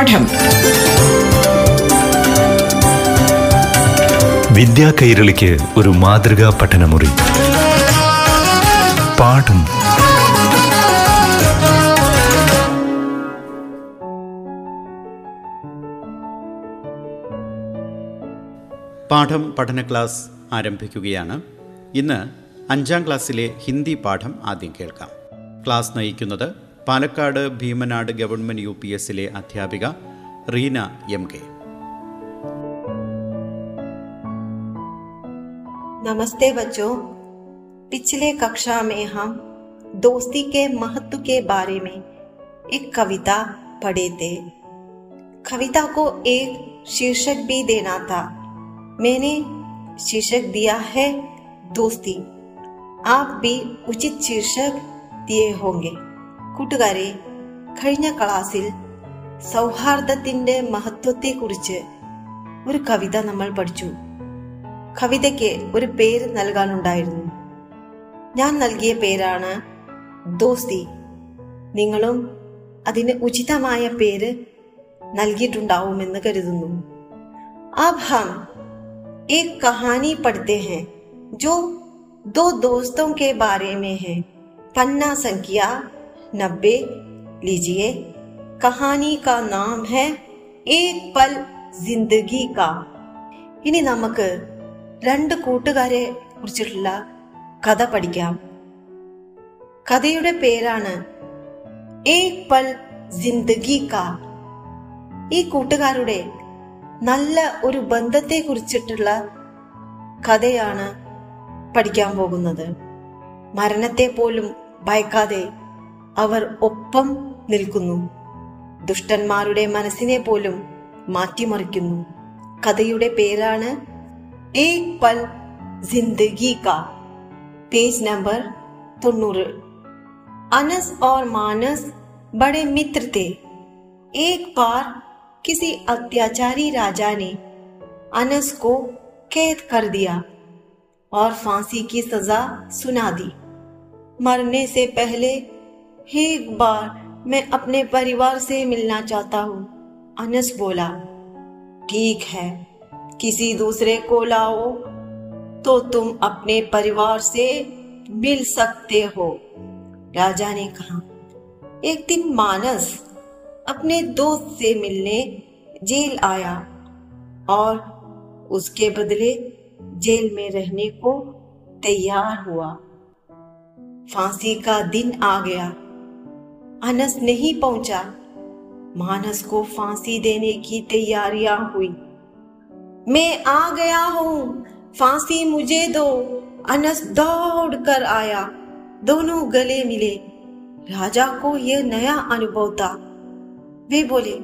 പാഠം. വിദ്യാ കൈരളിക്ക് ഒരു മാതൃകാ പഠനമുറി. പാഠം. പാഠം പഠന ക്ലാസ് ആരംഭിക്കുകയാണ്. ഇന്ന് അഞ്ചാം ക്ലാസ്സിലെ ഹിന്ദി പാഠം ആദ്യം കേൾക്കാം. ക്ലാസ് നയിക്കുന്നത് Palakkad Bheemanad government U P എസിലെ അധ്യാപിക റീന എം കെ नमस्ते बच्चों पिछले कक्षा में हम दोस्ती के महत्व के बारे में एक कविता पढ़े थे कविता को एक शीर्षक भी देना था मैंने शीर्षक दिया है दोस्ती आप भी ഉചിത് ശീർഷക് ദിയേ ഹോങ്കെ കൂട്ടുകാരെ കഴിഞ്ഞ ക്ലാസ്സിൽ സൗഹാർദ്ദത്തിന്റെ മഹത്വത്തെക്കുറിച്ച് ഒരു കവിത നമ്മൾ പഠിച്ചു കവിതയ്ക്ക് ഒരു പേര് നൽകാനുണ്ടായിരുന്നു ഞാൻ നൽകിയ പേരാണ് ദോസ്തി നിങ്ങളും അതിന് ഉചിതമായ പേര് നൽകിയിട്ടുണ്ടാവുമെന്ന് കരുതുന്നു अब हम एक कहानी पढ़ते हैं जो दो दोस्तों के बारे में है पन्ना संख्या नब्बे लीजिए कहानी का नाम है एक पल जिंदगी का ഇനി നമുക്ക് രണ്ട് കൂട്ടുകാരെ കുറിച്ചിട്ടുള്ള കഥ പഠിക്കാം കഥയുടെ പേരാണ് ഏക് പൽ ജിന്ദഗി കാ ഈ കൂട്ടുകാരുടെ നല്ല ഒരു ബന്ധത്തെ കുറിച്ചിട്ടുള്ള കഥയാണ് പഠിക്കാൻ പോകുന്നത് മരണത്തെ പോലും ഭയക്കാതെ അവർ ഒപ്പം നിൽക്കുന്നു ദുഷ്ടന്മാരുടെ മനസ്സിനെ പോലും മാറ്റിമറിക്കുന്നു കഥയുടെ പേരാണ് ഏക് പൽ जिंदगी का पेज नंबर തൊണ്ണൂറ് अनस और मानस बड़े मित्र थे एक बार किसी अत्याचारी राजा ने अनस को कैद कर दिया और फांसी की सजा सुना दी मरने से पहले एक बार, मैं अपने परिवार से मिलना चाहता हूँ, अनस बोला। ठीक है, किसी दूसरे को लाओ तो तुम अपने परिवार से मिल सकते हो, राजा ने कहा। एक दिन मानस अपने दोस्त से मिलने जेल आया और उसके बदले जेल में रहने को तैयार हुआ। फांसी का दिन आ गया। अनस नहीं पहुँचा। मानस को फांसी देने की तैयारियाँ हुई। मैं आ गया हूँ, फांसी मुझे दो। अनस दौड़ कर आया। दोनों गले मिले। राजा को यह नया अनुभव था। वे बोले,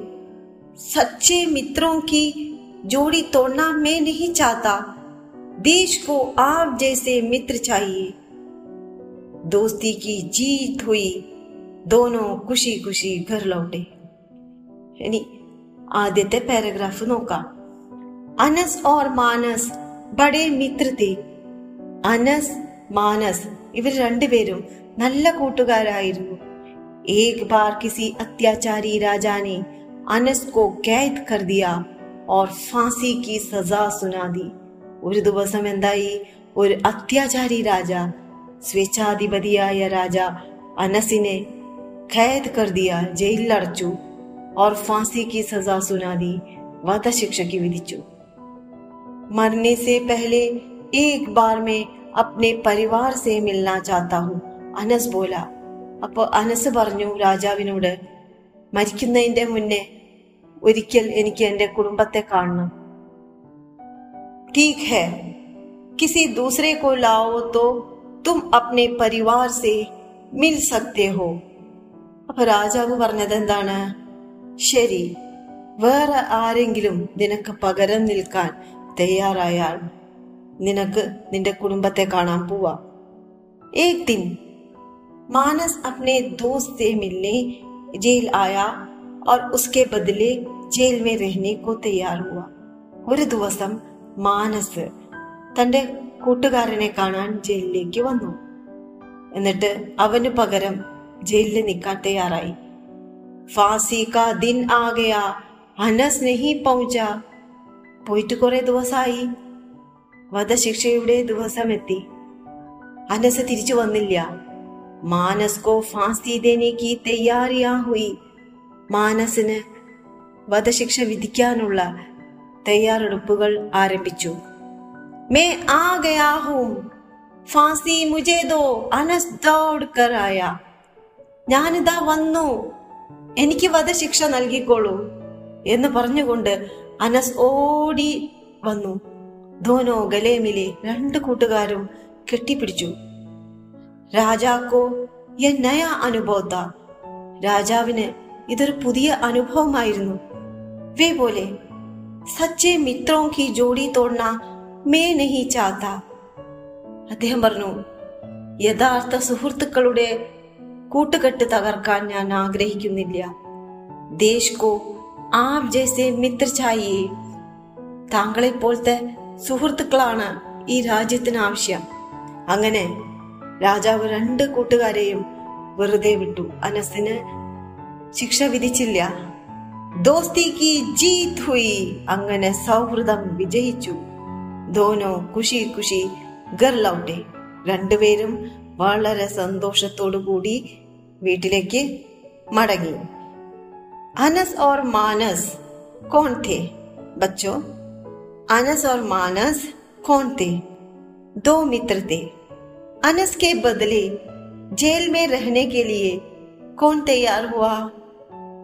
सच्चे मित्रों की जोड़ी तोड़ना मैं नहीं चाहता। देश को आप जैसे मित्र चाहिए। दोस्ती की जीत हुई। दोनों खुशी खुशी घर लौटे ഇനി ആദ്യത്തെ പാരഗ്രാഫ് നോക്കാം അനസ് ഓർ മാനസ് ബഡേ മിത്ര തേ അനസ് മാനസ് ഇവർ രണ്ടുപേരും നല്ല കൂട്ടുകാരായിരുന്നു एक बार किसी अत्याचारी राजा ने अनस को कैद कर दिया और फांसी की सजा सुना दी ഒരു ദിവസം എന്തായി ഒരു അത്യാചാരി രാജ സ്വേച്ഛാധിപതിയായ രാജ അനസിനെ ഖൈദ് കർ ദിയ ജയിലിലടച്ചു और फांसी की सजा सुना दी വധശിക്ഷയ്ക്ക് വിധിച്ചു मरने से पहले एक बार में अपने परिवार से मिलना चाहता हूँ അനസ് ബോല അപ്പൊ അനസ് പറഞ്ഞു രാജാവിനോട് മരിക്കുന്നതിന്റെ മുന്നേ ഒരിക്കൽ എനിക്ക് എന്റെ കുടുംബത്തെ കാണണം ठीक है किसी दूसरे को लाओ तो तुम अपने परिवार से मिल सकते हो അപ്പൊ രാജാവ് പറഞ്ഞത് എന്താണ് ശരി വേറെ ആരെങ്കിലും നിനക്ക് പകരം നിൽക്കാൻ തയ്യാറായാൽ നിനക്ക് നിന്റെ കുടുംബത്തെ കാണാൻ പോവാം एक दिन मानस अपने दोस्त से मिलने जेल आया और उसके बदले जेल में रहने को तैयार हुआ ഒരു ദിവസം മാനസ് തന്റെ കൂട്ടുകാരനെ കാണാൻ ജയിലിലേക്ക് വന്നു എന്നിട്ട് അവന് പകരം ജയിലിൽ നിൽക്കാൻ തയ്യാറായി. ഫാസി കാ ദിൻ ആ ഗയാ അനസ് നെഹി പൗച്ച പോയിട്ട് കുറെ ദിവസമായി. വധശിക്ഷയുടെ ദിവസമെത്തി. അനസ് തിരിച്ചു വന്നില്ല. മാനസ് കോ ഫാസി ദേനെ കി തയ്യാറിയാ ഹുയി മാനസിന് വധശിക്ഷ വിധിക്കാനുള്ള തയ്യാറെടുപ്പുകൾ ആരംഭിച്ചു. മേ ആ ഗയാ ഹും ഫാസി മുജേ ദോ അനസ് ദൗഡ് കർ ആയ ഞാനിതാ വന്നു. എനിക്ക് വധശിക്ഷ നൽകിക്കോളൂ എന്ന് പറഞ്ഞുകൊണ്ട് അനസ് ഓടി വന്നു. ധോനോ ഗലേമിലെ രണ്ട് കൂട്ടുകാരും കെട്ടിപ്പിടിച്ചു. രാജാക്കോ എ നയ അനുഭവത്ത. രാജാവിന് ഇതൊരു പുതിയ അനുഭവമായിരുന്നു. വേ പോലെ സച്ചേ മിത്രോ കി ജോഡി തോടന മേ നഹി ചാത്ത. അദ്ദേഹം പറഞ്ഞു യഥാർത്ഥ സുഹൃത്തുക്കളുടെ കൂട്ടുകെട്ട് തകർക്കാൻ ഞാൻ ആഗ്രഹിക്കുന്നില്ല. ദേശ് കോ ആപ് മിത്ര ചായേ താങ്കളെ പോലത്തെ സുഹൃത്തുക്കളാണ് ഈ രാജ്യത്തിന് ആവശ്യം. അങ്ങനെ രാജാവ് രണ്ട് കൂട്ടുകാരെയും വെറുതെ വിട്ടു. അനസിന് ശിക്ഷ വിധിച്ചില്ല. അങ്ങനെ സൗഹൃദം വിജയിച്ചു. ധോനോ ഖുഷി ഖുഷി ഗർ ലൗട്ടെ രണ്ടുപേരും വളരെ സന്തോഷത്തോടു കൂടി വീട്ടിലേക്ക് മടങ്ങി अनस और मानस कौन थे बच्चों अनस और मानस कौन थे दो मित्र थे अनस के बदले जेल में रहने के लिए कौन तैयार हुआ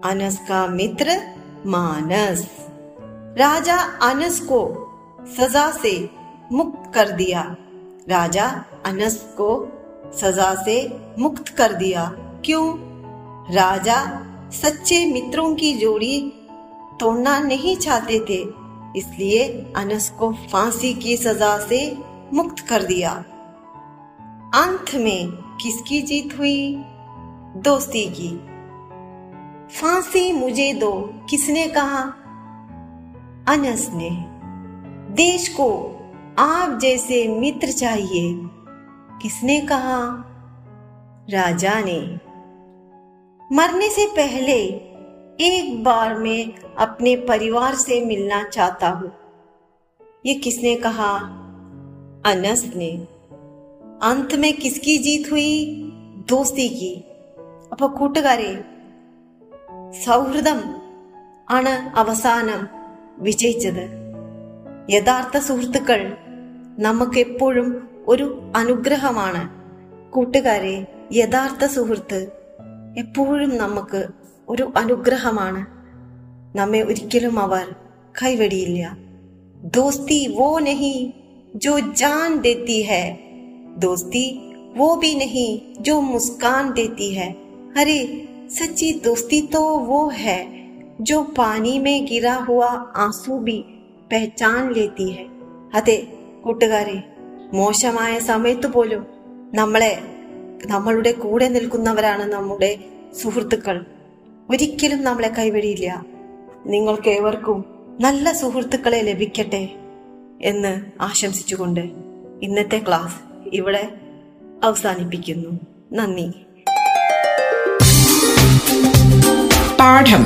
अनस का मित्र मानस राजा अनस को सजा से मुक्त कर दिया राजा अनस को सजा से मुक्त कर दिया। क्यों? राजा सच्चे मित्रों की जोड़ी तोड़ना नहीं चाहते थे, इसलिए अनस को फांसी की सजा से मुक्त कर दिया। अंत में किसकी जीत हुई? दोस्ती की। फांसी मुझे दो, किसने कहा? अनस ने। देश को आप जैसे मित्र चाहिए। किसने कहा राजा ने मरने से पहले एक बार मैं अपने परिवार से मिलना चाहता हूं ये किसने कहा अनस ने अंत में किसकी जीत हुई दोस्ती की അപ്പൊ കൂട്ടുകാരെ സൗഹൃദം ആണ് അവസാനം വിജയിച്ചത് യഥാർത്ഥ സുഹൃത്തുക്കൾ നമുക്ക് എപ്പോഴും ഒരു അനുഗ്രഹമാണ് കൂട്ടുകാരെ യഥാർത്ഥ സുഹൃത്ത് എപ്പോഴും നമുക്ക് ഒരു അനുഗ്രഹമാണ് നമ്മെ ഒരിക്കലും അവർ കൈവെടിയില്ല दोस्ती वो नहीं जो जान देती है दोस्ती वो भी नहीं जो मुस्कान देती है अरे सच्ची दोस्ती तो वो है जो पानी में गिरा हुआ आंसू भी पहचान लेती है അതെ കൂട്ടുകാരെ മോശമായ സമയത്ത് പോലും നമ്മളെ നമ്മളുടെ കൂടെ നിൽക്കുന്നവരാണ് നമ്മുടെ സുഹൃത്തുക്കൾ. ഒരിക്കലും നമ്മളെ കൈവഴിയില്ല. നിങ്ങൾക്ക് ഏവർക്കും നല്ല സുഹൃത്തുക്കളെ ലഭിക്കട്ടെ എന്ന് ആശംസിച്ചുകൊണ്ട് ഇന്നത്തെ ക്ലാസ് ഇവിടെ അവസാനിപ്പിക്കുന്നു. നന്ദി. പാഠം.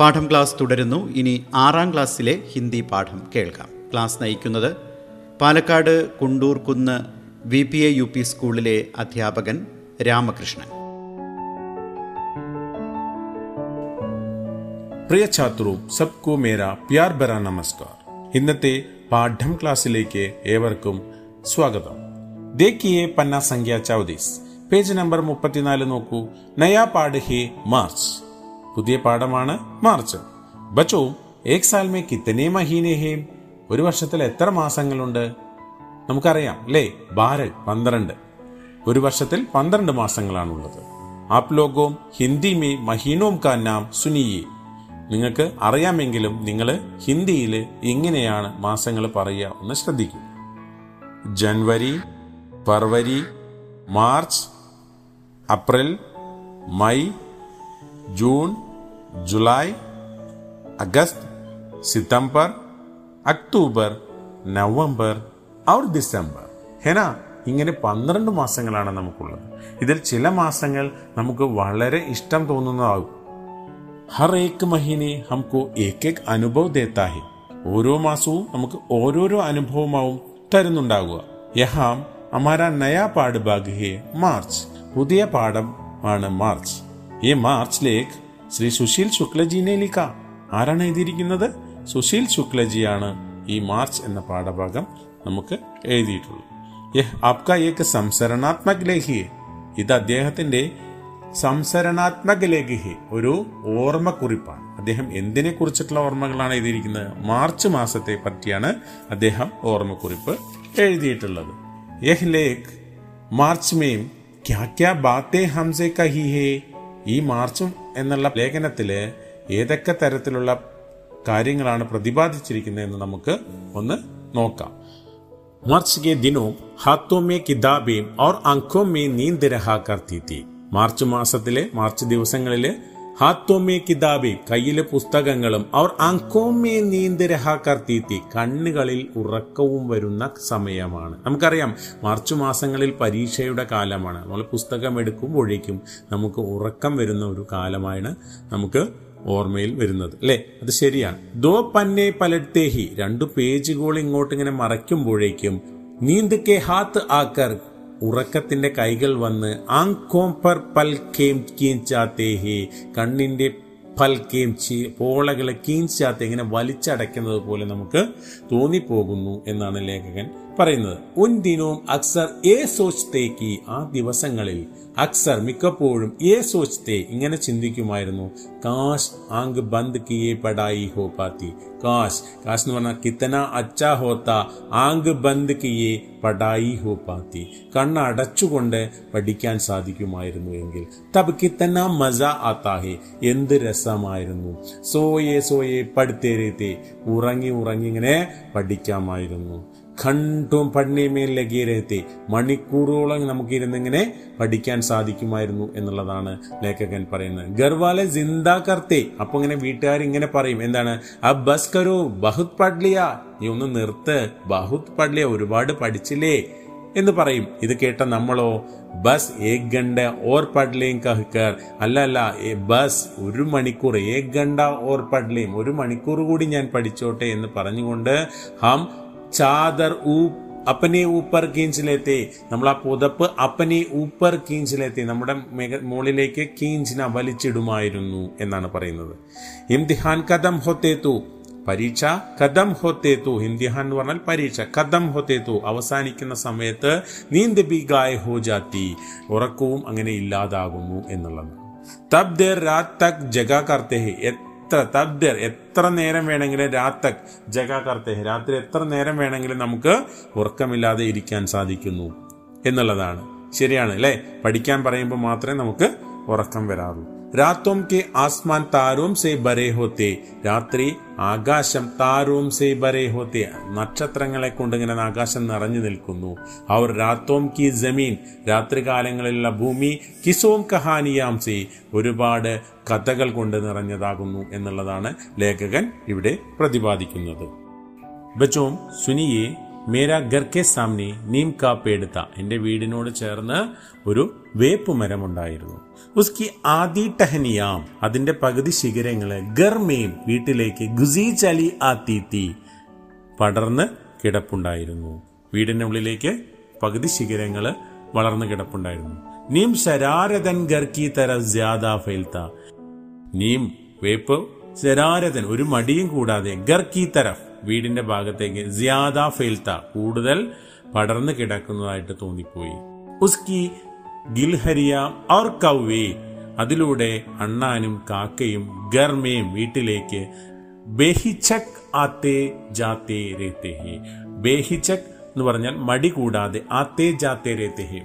പാഠം ക്ലാസ് തുടരുന്നു. ഇനി ആറാം ക്ലാസ്സിലെ ഹിന്ദി പാഠം കേൾക്കാം. ക്ലാസ് നയിക്കുന്നത് Palakkad Kundoorkunnu V P A U P സ്കൂളിലെ അധ്യാപകൻ രാമകൃഷ്ണൻ. പ്രിയ ഛാത്രോ സബ്കോ മേര പ്യാർ ബറ നമസ്കാർ. ഇന്നത്തെ പാഠം ക്ലാസ്സിലേക്ക് ഏവർക്കും സ്വാഗതം. ദേക്കിയെ പന്ന സംഖ്യ ചൗദീസ്. പേജ് നമ്പർ മുപ്പത്തിനാല് നോക്കൂ. നയാ പാഠ് ഹേ മാർച്ച്. പുതിയ പാഠമാണ് മാർച്ച്. ബച്ചോ ഏക് സാൽ മേ കിത്തനെ മഹീനെ ഒരു വർഷത്തിൽ എത്ര മാസങ്ങളുണ്ട്? നമുക്കറിയാം അല്ലേ ബാരൽ പന്ത്രണ്ട്. ഒരു വർഷത്തിൽ പന്ത്രണ്ട് മാസങ്ങളാണുള്ളത്. ആപ് ലോകോം ഹിന്ദി മേ മഹീനോം കാ നാം സുനിയെ. നിങ്ങൾക്ക് അറിയാമെങ്കിലും നിങ്ങൾ ഹിന്ദിയിൽ എങ്ങനെയാണ് മാസങ്ങൾ പറയുക ഒന്ന് ശ്രദ്ധിക്കും. ജനുവരി ഫർവരി മാർച്ച് അപ്രിൽ മൈ ജൂൺ ജൂലൈ अगस्त സിതംബർ അക്ടോബർ നവംബർ ഔർ ഡിസംബർ. ഹെന ഇങ്ങനെ പന്ത്രണ്ട് മാസങ്ങളാണ് നമുക്കുള്ളത്. ഇതിൽ ചില മാസങ്ങൾ നമുക്ക് വളരെ ഇഷ്ടം തോന്നുന്നതാകും. ഹർ ഏക് മഹീനെ നമുക്ക് ഏക് അനുഭവ് ദേത്താഹി ഓരോ മാസവും നമുക്ക് ഓരോരോ അനുഭവമാവും തരുന്നുണ്ടാകുക യഹാം അമാര നയാ പാഠ് ഭാഗ് ഹെ മാർച്ച്. പുതിയ പാഠം ആണ് മാർച്ച്. ഈ മാർച്ചിലേക്ക് ശ്രീ സുശീൽ ശുക്ലജീനെ ലിഖ. ആരാണ് എഴുതിയിരിക്കുന്നത്? സുശീൽ ശുക്ലജിയാണ് ഈ മാർച്ച് എന്ന പാഠഭാഗം നമുക്ക് എഴുതിയിട്ടുള്ളത്. യഹ് ആപ്ക ഏക സംസരണാത്മക് ലേഖിയെ ഇത് അദ്ദേഹത്തിന്റെ സംസരണാത്മക ലേഖി ഒരു ഓർമ്മക്കുറിപ്പാണ്. അദ്ദേഹം എന്തിനെ കുറിച്ചിട്ടുള്ള ഓർമ്മകളാണ് എഴുതിയിരിക്കുന്നത്? മാർച്ച് മാസത്തെ പറ്റിയാണ് അദ്ദേഹം ഓർമ്മക്കുറിപ്പ് എഴുതിയിട്ടുള്ളത്. യഹ് ലേഖ് മാർച്ച് മേം ക്യാ ക്യാ ബാത്തേ ഹംസെ കഹി ഹേ. ഈ മാർച്ചും എന്നുള്ള ലേഖനത്തില് ഏതൊക്കെ തരത്തിലുള്ള കാര്യങ്ങളാണ് പ്രതിപാദിച്ചിരിക്കുന്നത് എന്ന് നമുക്ക് ഒന്ന് നോക്കാം मार्च के दिनों हाथों में किताबें और आंखों में नींद रहा करती थी മാർച്ച് മാസത്തിലെ മാർച്ച് ദിവസങ്ങളില് ഹാത്തോമേ കിതാബി കയ്യിലെ പുസ്തകങ്ങളും അവർ അങ്കോമേ നീന്ത് രഹാ കർത്തീത്തി കണ്ണുകളിൽ ഉറക്കവും വരുന്ന സമയമാണ്. നമുക്കറിയാം മാർച്ച് മാസങ്ങളിൽ പരീക്ഷയുടെ കാലമാണ്. നമ്മൾ പുസ്തകം എടുക്കുമ്പോഴേക്കും നമുക്ക് ഉറക്കം വരുന്ന ഒരു കാലമാണ് നമുക്ക് ഓർമ്മയിൽ വരുന്നത്. അല്ലെ? അത് ശരിയാണ്. ദോ പന്നെ പലട്ടേഹി രണ്ടു പേജുകൾ ഇങ്ങോട്ട് ഇങ്ങനെ മറയ്ക്കുമ്പോഴേക്കും നീന്തക്കെ ഹാത്ത് ആക്കർ ഉറക്കത്തിന്റെ കൈകൾ വന്ന് കണ്ണിന്റെ പൽക്കേം ചീ പോളകളെ കീഞ്ചാത്തെ ഇങ്ങനെ വലിച്ചടയ്ക്കുന്നത് പോലെ നമുക്ക് തോന്നിപ്പോകുന്നു എന്നാണ് ലേഖകൻ പറയുന്നത്. ഉൻ ദിനവും അക്സർ ഏ സോച്ച്തേക്ക് ആ ദിവസങ്ങളിൽ അക്സർ മിക്കപ്പോഴും ഏ സോച്ച്തേ ഇങ്ങനെ ചിന്തിക്കുമായിരുന്നു. കാശ് ആങ്ക് ബന്ദ് കിയെ പടായി ഹോ പാത്തി. കാശ് കാശ് എന്ന് പറഞ്ഞാൽ കിത്തന അച്ചാ ഹോത്ത ആങ്ക് ബന്ദ് കിയെ പടായി ഹോ പാത്തി. കണ്ണ് അടച്ചുകൊണ്ട് പഠിക്കാൻ സാധിക്കുമായിരുന്നു എങ്കിൽ. തബ് കിത്തന മസ ആത്താഹെ എന്ത് രസമായിരുന്നു. സോയെ സോയെ പഠിത്തേരത്തെ ഉറങ്ങി ഉറങ്ങി ഇങ്ങനെ പഠിക്കാമായിരുന്നു. ഖണ്ഡും പണ്ണിമേൽ ലഗീരത്തെ മണിക്കൂറുകളോളം നമുക്ക് ഇരുന്നിങ്ങനെ പഠിക്കാൻ സാധിക്കുമായിരുന്നു എന്നുള്ളതാണ് ലേഖകൻ പറയുന്നത്. ഗർവാലെ ജിന്ദാ കർത്തെ അപ്പൊ ഇങ്ങനെ വീട്ടുകാർ ഇങ്ങനെ പറയും. എന്താണ്? അബ് ബസ് കരോ ബഹുത് പഡ്ലിയ. നീ ഒന്ന് നിർത്ത്. ബഹുത് പഡ്ലിയ ഒരുപാട് പഠിച്ചില്ലേ? എന്ന് പറയും. ഇത് കേട്ട നമ്മളോ ബസ് ഏക് ഗണ്ട ഓർ പഡ്ലേം കഹ്കർ അല്ല അല്ല ബസ് ഒരു മണിക്കൂർ ഏക് ഗണ്ട ഓർ പഡ്ലേം. ഒരു മണിക്കൂർ കൂടി ഞാൻ പഠിച്ചോട്ടെ എന്ന് പറഞ്ഞുകൊണ്ട് ഹം ചാദർ ഊ അപ്പനെ ഊപ്പർ കീഞ്ചിലെത്തി. നമ്മൾ ആ പുതപ്പ് അപ്പനെ ഊപ്പർ കീഞ്ചിലെത്തി. നമ്മുടെ മുകളിലേക്ക് കീഞ്ചിന വലിച്ചിടുമായിരുന്നു എന്നാണ് പറയുന്നത്. ഇംതിഹാൻ കഥം ഹൊത്തേത്തു പരീക്ഷ കഥം ഹൊത്തേത്തു ഇംതിഹാൻ എന്ന് പറഞ്ഞാൽ പരീക്ഷ കഥം ഹൊത്തേത്തു അവസാനിക്കുന്ന സമയത്ത് നീന്ത് ബി ഗായ ഹോ ജാത്തി ഉറക്കവും അങ്ങനെ ഇല്ലാതാകുന്നു എന്നുള്ളത്. തബ് ദേർ രാത് തക് ജഗ കർത്തേ എത്ര തബ്ദർ എത്ര നേരം വേണമെങ്കിലും രാത്തക് ജഗാകർത്തെ രാത്രി എത്ര നേരം വേണമെങ്കിലും നമുക്ക് ഉറക്കമില്ലാതെ ഇരിക്കാൻ സാധിക്കുന്നു എന്നുള്ളതാണ്. ശരിയാണ് അല്ലേ? പഠിക്കാൻ പറയുമ്പോൾ മാത്രമേ നമുക്ക് ഉറക്കം വരാറൂ രാത്തോം കെ ആസ്മാൻ താരോം സേ ബരേ ഹോത്തെ. രാത്രി ആകാശം താരോം സേ ബരേ ഹോത്തെ. നക്ഷത്രങ്ങളെ കൊണ്ട് ഇങ്ങനെ ആകാശം നിറഞ്ഞു നിൽക്കുന്നു. അവർ രാത്തോം കി ജമീൻ രാത്രികാലങ്ങളിലുള്ള ഭൂമി കിസോം കഹാനിയാം സേ. ഒരുപാട് കഥകൾ കൊണ്ട് നിറഞ്ഞതാകുന്നു എന്നുള്ളതാണ് ലേഖകൻ ഇവിടെ പ്രതിപാദിക്കുന്നത്. ബച്ചോം സുനിയെ മേരാ ഗർക്കെ സാമ്നി നീം കാ പേടുത്ത. എന്റെ വീടിനോട് ചേർന്ന് ഒരു വേപ്പ് മരമുണ്ടായിരുന്നു. ഉസ്കി ആദി ടഹനിയാം. അതിന്റെ പകുതി ശിഖരങ്ങൾ ഗർമേം വീട്ടിലേക്ക് ഗുസി ചലി ആത്തീത്തി പടർന്ന് കിടപ്പുണ്ടായിരുന്നു. വീടിനുള്ളിലേക്ക് പകുതി ശിഖരങ്ങൾ വളർന്നു കിടപ്പുണ്ടായിരുന്നു. നീം ശരാരതൻ ഗർക്കി തര ജ്യാദാ ഫെയിൽത്ത നീം വേപ്പ് ശരാരതൻ ഒരു മടിയും കൂടാതെ ഗർക്കി തരഫ്. വീടിന്റെ ഭാഗത്തേക്ക് ജിയാദ ഫെയിൽത്ത കൂടുതൽ പടർന്നു കിടക്കുന്നതായിട്ട് തോന്നിപ്പോയി. ഉസ്കി ഗിൽഹരിയ ഓർ കൗവേ അതിലൂടെ അണ്ണാനും കാക്കയും ഗർമയും വീട്ടിലേക്ക് ബേഹിച്ചക് ആത്തേ ജാത്തേ രേത്തേ ഹേ. ബേഹിച്ചക് എന്ന് പറഞ്ഞാൽ മടി കൂടാതെ ആത്തേ ജാത്തേ രേത്തേ ഹേ.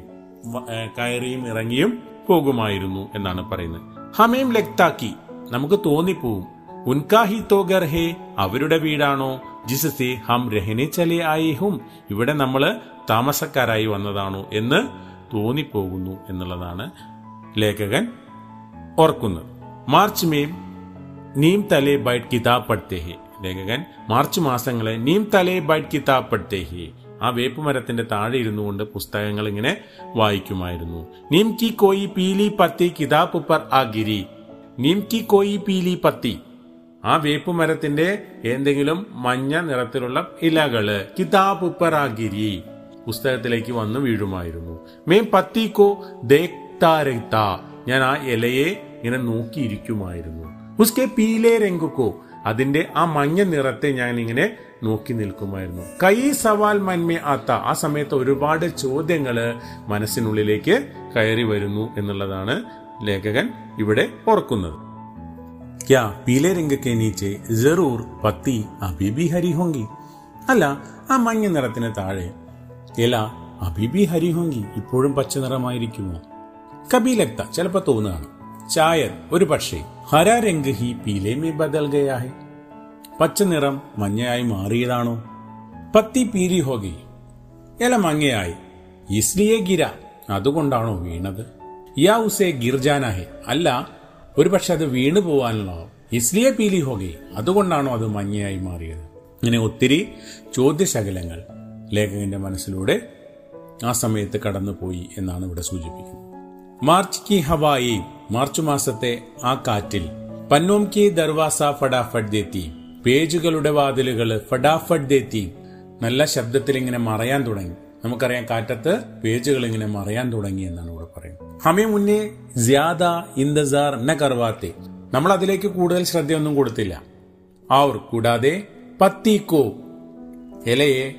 വ- ഏ, കയറിയും ഇറങ്ങിയും പോകുമായിരുന്നു എന്നാണ് പറയുന്നത്. ഹമേം ലക്താക്കി. നമുക്ക് തോന്നിപ്പോവും. ഉൻകാ ഹി തോ ഗർ ഹേ അവരുടെ വീടാണോ? ജിസസെ ഹം രഹനെ ചലേ ആയേഹും ഇവിടെ നമ്മൾ താമസക്കാരായി വന്നതാണോ എന്ന് തോന്നിപ്പോകുന്നു എന്നുള്ളതാണ് ലേഖകൻ ഓർക്കുന്നത്. മാർച്ച് മേം നീം തലേ ബൈറ്റ് കിതാബ് പഠിത്തേ ഹേ. ലേഖകൻ മാർച്ച് മാസങ്ങളെ നീം തലേ ബൈറ്റ് കിതാബ് പഠിത്തേ ആ വേപ്പ് മരത്തിന്റെ താഴെ ഇരുന്നു കൊണ്ട് പുസ്തകങ്ങൾ ഇങ്ങനെ വായിക്കുമായിരുന്നു. നീം കി കോയി പീലി പത്തി കിതാബ് ഉപ്പർ ആ ഗിരി. നീം കി കോയി പീലി പത്തി. ആ വേപ്പുമരത്തിന്റെ എന്തെങ്കിലും മഞ്ഞ നിറത്തിലുള്ള ഇലകൾ. കിതാബ് ഉപ്പറാഗിരി പുസ്തകത്തിലേക്ക് വന്നു വീഴുമായിരുന്നു. മേം പത്തിക്കോ ദേക്താരക്ത. ഞാൻ ആ ഇലയെ ഇങ്ങനെ നോക്കിയിരിക്കുമായിരുന്നു. ഉസ്കെ പീലേ രംഗുക്കോ. അതിന്റെ ആ മഞ്ഞ നിറത്തെ ഞാൻ ഇങ്ങനെ നോക്കി നിൽക്കുമായിരുന്നു. കൈ സവാൽ മന്മേ ആത്ത. ആ സമയത്ത് ഒരുപാട് ചോദ്യങ്ങൾ മനസ്സിനുള്ളിലേക്ക് കയറി വരുന്നു എന്നുള്ളതാണ് ലേഖകൻ ഇവിടെ ഓർക്കുന്നത്. क्या पीले रंग के नीचे जरूर പത്തി അഭി ബി ഹരി ഹോങ്കി അല്ല ആ മഞ്ഞ നിറത്തിന് താഴെ ഇല അഭി ബി ഹരി ഹോങ്കി ഇപ്പോഴും പച്ച നിറമായിരിക്കുമോ കബീലക്ത ചിലപ്പോ തോന്നുകയാണ് ചായർ ഒരു പക്ഷേ ഹര രംഗ് ഹി പീലെ മേ ബദൽ ഗയാ ഹെ പച്ച നിറം മഞ്ഞയായി മാറിയതാണോ പത്തി പീരി ഹോഗി ഇല മങ്ങയായി ഇസ്ലിയെ ഗിര അതുകൊണ്ടാണോ വീണത് യാ ഉസേ ഗിർജാനാഹെ അല്ല ഒരു പക്ഷെ അത് വീണു പോവാനുള്ള ഇസ്ലിയെ പീലി ഹോഗി. അതുകൊണ്ടാണോ അത് മഞ്ഞയായി മാറിയത്? ഇങ്ങനെ ഒത്തിരി ചോദ്യശകലങ്ങൾ ലേഖകന്റെ മനസ്സിലൂടെ ആ സമയത്ത് കടന്നുപോയി എന്നാണ് ഇവിടെ സൂചിപ്പിക്കുന്നത്. മാർച്ച് കി ഹവായി മാർച്ച് മാസത്തെ ആ കാറ്റിൽ പന്നോം കി ദർവാസ ഫടാഫട്ട് ദേത്തി പേജുകളുടെ വാതിലുകൾ ഫടാഫട്ട് ദേത്തി. നല്ല ശബ്ദത്തിൽ ഇങ്ങനെ മറയാൻ തുടങ്ങി. നമുക്കറിയാം കാറ്റത്ത് പേജുകൾ ഇങ്ങനെ മറയാൻ തുടങ്ങി എന്നാണ് ഇവിടെ പറയുന്നത്. ഹമേ മുന്നേ ജ്യാദ ഇന്തസാർ ന കർവാത്തെ. നമ്മൾ അതിലേക്ക് കൂടുതൽ ശ്രദ്ധയൊന്നും കൊടുത്തില്ല. ഔർ കൂടാതെ പത്തീക്കോ. ഇലയെ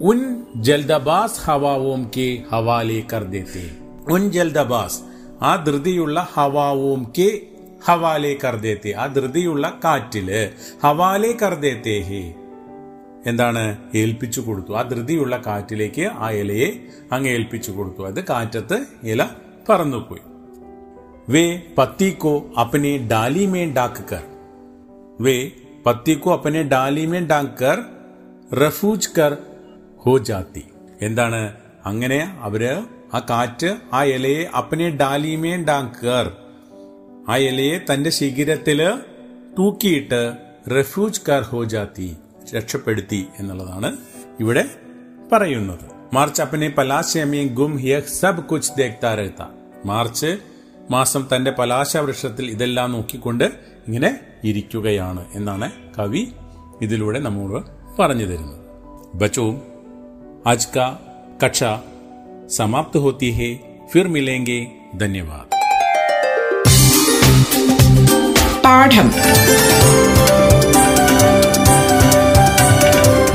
ഉൻ ജൽദബാസ് ഹവാവോം കെ ഹവാലെ കർദേത്തെ. ഉൻ ജൽദബാസ് ആ ധൃതിയുള്ള ഹവാവോം കെ ഹവാലെ കർദേത്തെ. ആ ധൃതിയുള്ള കാറ്റിൽ ഹവാലെ കർദേത്തെ ഹേ എന്താണ്? ഏൽപ്പിച്ചു കൊടുത്തു. ആ ധൃതിയുള്ള കാറ്റിലേക്ക് ആ ഇലയെ അങ്ങ് ഏൽപ്പിച്ചു കൊടുത്തു. അത് കാറ്റത്ത് ഇല പറന്നുപോയി വേ പത്തിക്കോ അപ്പനെ ഡാലി മേ ഡാക്ക് കർ वे पत्ती को अपने डाली में डांकर റഫൂജ് കർ ഹോ ജാത്തി എന്താണ് അങ്ങനെ അവര് ആ കാറ്റ് ആ ഇലയെ അപ്പനെ ഡാലിമേ ഡാങ്കർ ആ ഇലയെ തന്റെ ശിഖിരത്തില് തൂക്കിയിട്ട് റഫ്യൂജ് കർ ഹോ ജാത്തി രക്ഷപ്പെടുത്തി എന്നുള്ളതാണ് ഇവിടെ പറയുന്നത് മാർച്ച് അപ്പനെ പലാശയമയും ഗും യഹ് സബ് കുച്ച് ദേഖ്താ രഹ്ത. മാർച്ച് മാസം തന്റെ പലാശ വൃക്ഷത്തിൽ ഇതെല്ലാം നോക്കിക്കൊണ്ട് ഇങ്ങനെ ഇരിക്കുകയാണ് എന്നാണ് കവി ഇതിലൂടെ നമ്മോട് പറഞ്ഞു തരുന്നത്. ബച്ചോ ആജ് കാ കക്ഷ സമാപ്ത ഹോത്തി ഹേ ഫിർ മിലേങ്കെ ധന്യവാദ്. പാഠം.